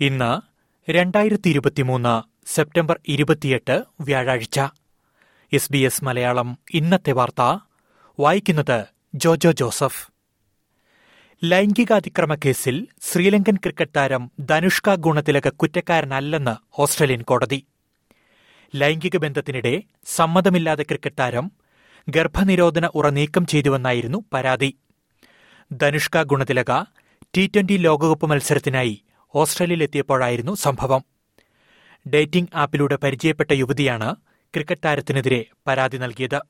ഇന്ന് രണ്ടായിരത്തി ഇരുപത്തിമൂന്ന് സെപ്റ്റംബർ ഇരുപത്തിയെട്ട് വ്യാഴാഴ്ച. എസ് ബി എസ് മലയാളം ഇന്നത്തെ വാർത്ത. വായിക്കുന്നത് ജോജോ ജോസഫ്. ലൈംഗികാതിക്രമ കേസിൽ ശ്രീലങ്കൻ ക്രിക്കറ്റ് താരം ധനുഷ്ക ഗുണതിലക കുറ്റക്കാരനല്ലെന്ന് ഓസ്ട്രേലിയൻ കോടതി. ലൈംഗിക ബന്ധത്തിനിടെ സമ്മതമില്ലാതെ ക്രിക്കറ്റ് താരം ഗർഭനിരോധന ഉറ നീക്കം ചെയ്തുവെന്നായിരുന്നു പരാതി. ധനുഷ്ക ഗുണതിലക ടി ട്വന്റി ലോകകപ്പ് മത്സരത്തിനായി ഓസ്ട്രേലിയയിലെത്തിയപ്പോഴായിരുന്നു സംഭവം. ഡേറ്റിംഗ് ആപ്പിലൂടെ പരിചയപ്പെട്ട യുവതിയാണ് ക്രിക്കറ്റ് താരത്തിനെതിരെ പരാതി നൽകിയത്.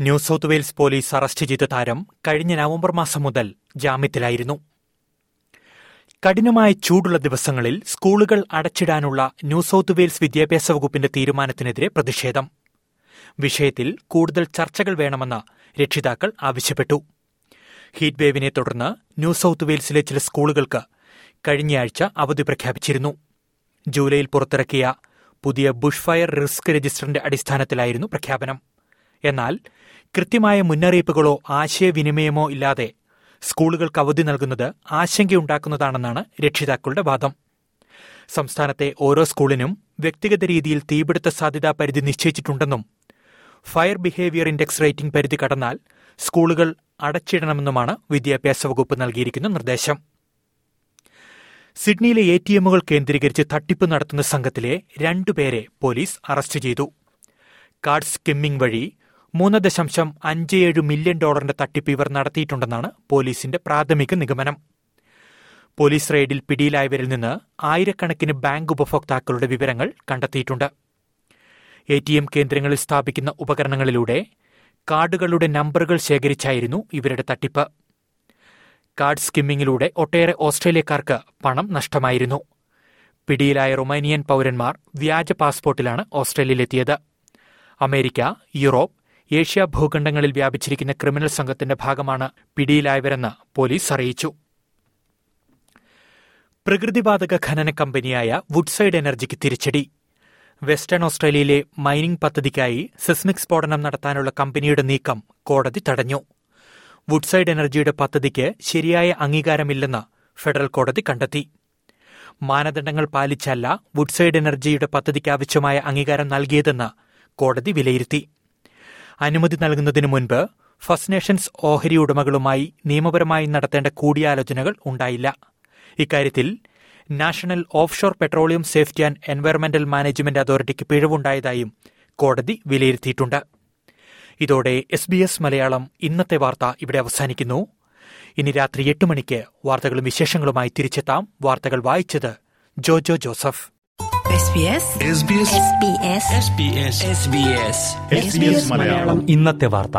New South Wales police arrest ചെയ്ത താരം കഴിഞ്ഞ നവംബർ മാസം മുതൽ ജാമ്യത്തിലായിരുന്നു. കഠിനമായ ചൂടുള്ള ദിവസങ്ങളിൽ സ്കൂളുകൾ അടച്ചിടാനുള്ള ന്യൂ സൌത്ത് വെയിൽസ് വിദ്യാഭ്യാസ വകുപ്പിന്റെ തീരുമാനത്തിനെതിരെ പ്രതിഷേധം. വിഷയത്തിൽ കൂടുതൽ ചർച്ചകൾ വേണമെന്ന് രക്ഷിതാക്കൾ ആവശ്യപ്പെട്ടു. ഹീറ്റ് വേവിനെ തുടർന്ന് ന്യൂ സൌത്ത് വെയിൽസിലെ ചില സ്കൂളുകൾക്ക് കഴിഞ്ഞയാഴ്ച അവധി പ്രഖ്യാപിച്ചിരുന്നു. ജൂലൈയിൽ പുറത്തിറക്കിയ പുതിയ ബുഷ് ഫയർ റിസ്ക് രജിസ്റ്ററിന്റെ അടിസ്ഥാനത്തിലായിരുന്നു പ്രഖ്യാപനം. എന്നാൽ കൃത്യമായ മുന്നറിയിപ്പുകളോ ആശയവിനിമയമോ ഇല്ലാതെ സ്കൂളുകൾക്ക് അവധി നൽകുന്നത് ആശങ്കയുണ്ടാക്കുന്നതാണെന്നാണ് രക്ഷിതാക്കളുടെ വാദം. സംസ്ഥാനത്തെ ഓരോ സ്കൂളിനും വ്യക്തിഗത രീതിയിൽ തീപിടുത്ത സാധ്യതാ പരിധി നിശ്ചയിച്ചിട്ടുണ്ടെന്നും ഫയർ ബിഹേവിയർ ഇൻഡെക്സ് റേറ്റിംഗ് പരിധി കടന്നാൽ സ്കൂളുകൾ അടച്ചിടണമെന്നുമാണ് വിദ്യാഭ്യാസ വകുപ്പ് നൽകിയിരിക്കുന്ന നിർദ്ദേശം. സിഡ്നിയിലെ എ ടി എമ്മുകൾ കേന്ദ്രീകരിച്ച് തട്ടിപ്പ് നടത്തുന്ന സംഘത്തിലെ രണ്ടുപേരെ പോലീസ് അറസ്റ്റ് ചെയ്തു. കാർഡ് സ്കിമ്മിംഗ് വഴി മൂന്ന് ദശാംശം അഞ്ച് ഏഴ് മില്യൺ ഡോളറിന്റെ തട്ടിപ്പ് ഇവർ നടത്തിയിട്ടുണ്ടെന്നാണ് പോലീസിന്റെ പ്രാഥമിക നിഗമനം. പോലീസ് റെയ്ഡിൽ പിടിയിലായവരിൽ നിന്ന് ആയിരക്കണക്കിന് ബാങ്ക് ഉപഭോക്താക്കളുടെ വിവരങ്ങൾ കണ്ടെത്തിയിട്ടുണ്ട്. എ ടി എം കേന്ദ്രങ്ങളിൽ സ്ഥാപിക്കുന്ന ഉപകരണങ്ങളിലൂടെ കാർഡുകളുടെ നമ്പറുകൾ ശേഖരിച്ചായിരുന്നു ഇവരുടെ തട്ടിപ്പ്. കാർഡ് സ്കിമ്മിങ്ങിലൂടെ ഒട്ടേറെ ഓസ്ട്രേലിയക്കാർക്ക് പണം നഷ്ടമായിരുന്നു. പിടിയിലായ റൊമാനിയൻ പൌരന്മാർ വ്യാജ പാസ്പോർട്ടിലാണ് ഓസ്ട്രേലിയയിലെത്തിയത്. അമേരിക്ക യൂറോപ്പ് ഏഷ്യ ഭൂഖണ്ഡങ്ങളിൽ വ്യാപിച്ചിരിക്കുന്ന ക്രിമിനൽ സംഘത്തിന്റെ ഭാഗമാണ് പിടിയിലായവരെന്ന് പോലീസ് അറിയിച്ചു. പ്രകൃതിവാതക ഖനന കമ്പനിയായ വുഡ്സൈഡ് എനർജിക്ക് തിരിച്ചടി. വെസ്റ്റേൺ ഓസ്ട്രേലിയയിലെ മൈനിംഗ് പദ്ധതിക്കായി സിസ്മിക് സ്ഫോടനം നടത്താനുള്ള കമ്പനിയുടെ നീക്കം കോടതി തടഞ്ഞു. വുഡ്സൈഡ് എനർജിയുടെ പദ്ധതിക്ക് ശരിയായ അംഗീകാരമില്ലെന്ന് ഫെഡറൽ കോടതി കണ്ടെത്തി. മാനദണ്ഡങ്ങൾ പാലിച്ചല്ല വുഡ്സൈഡ് എനർജിയുടെ പദ്ധതിക്ക് ആവശ്യമായ അംഗീകാരം നൽകിയതെന്ന് കോടതി വിലയിരുത്തി. അനുമതി നൽകുന്നതിനു മുൻപ് ഫസ്റ്റ് നേഷൻസ് ഓഹരി ഉടമകളുമായി നിയമപരമായി നടത്തേണ്ട കൂടിയാലോചനകൾ ഉണ്ടായില്ല. ഇക്കാര്യത്തിൽ National Offshore Petroleum Safety and Environmental Management അതോറിറ്റിക്ക് പിഴവുണ്ടായതായും കോടതി വിലയിരുത്തിയിട്ടുണ്ട്. ഇതോടെ എസ് ബി എസ് മലയാളം ഇന്നത്തെ വാർത്ത ഇവിടെ അവസാനിക്കുന്നു. ഇനി രാത്രി എട്ട് മണിക്ക് വാർത്തകളും വിശേഷങ്ങളുമായി തിരിച്ചെത്താം. വാർത്തകൾ വായിച്ചത് Jojo Joseph. SBS SBS SBS SBS SBS SBS Malayalam. ഇന്നത്തെ വാർത്ത.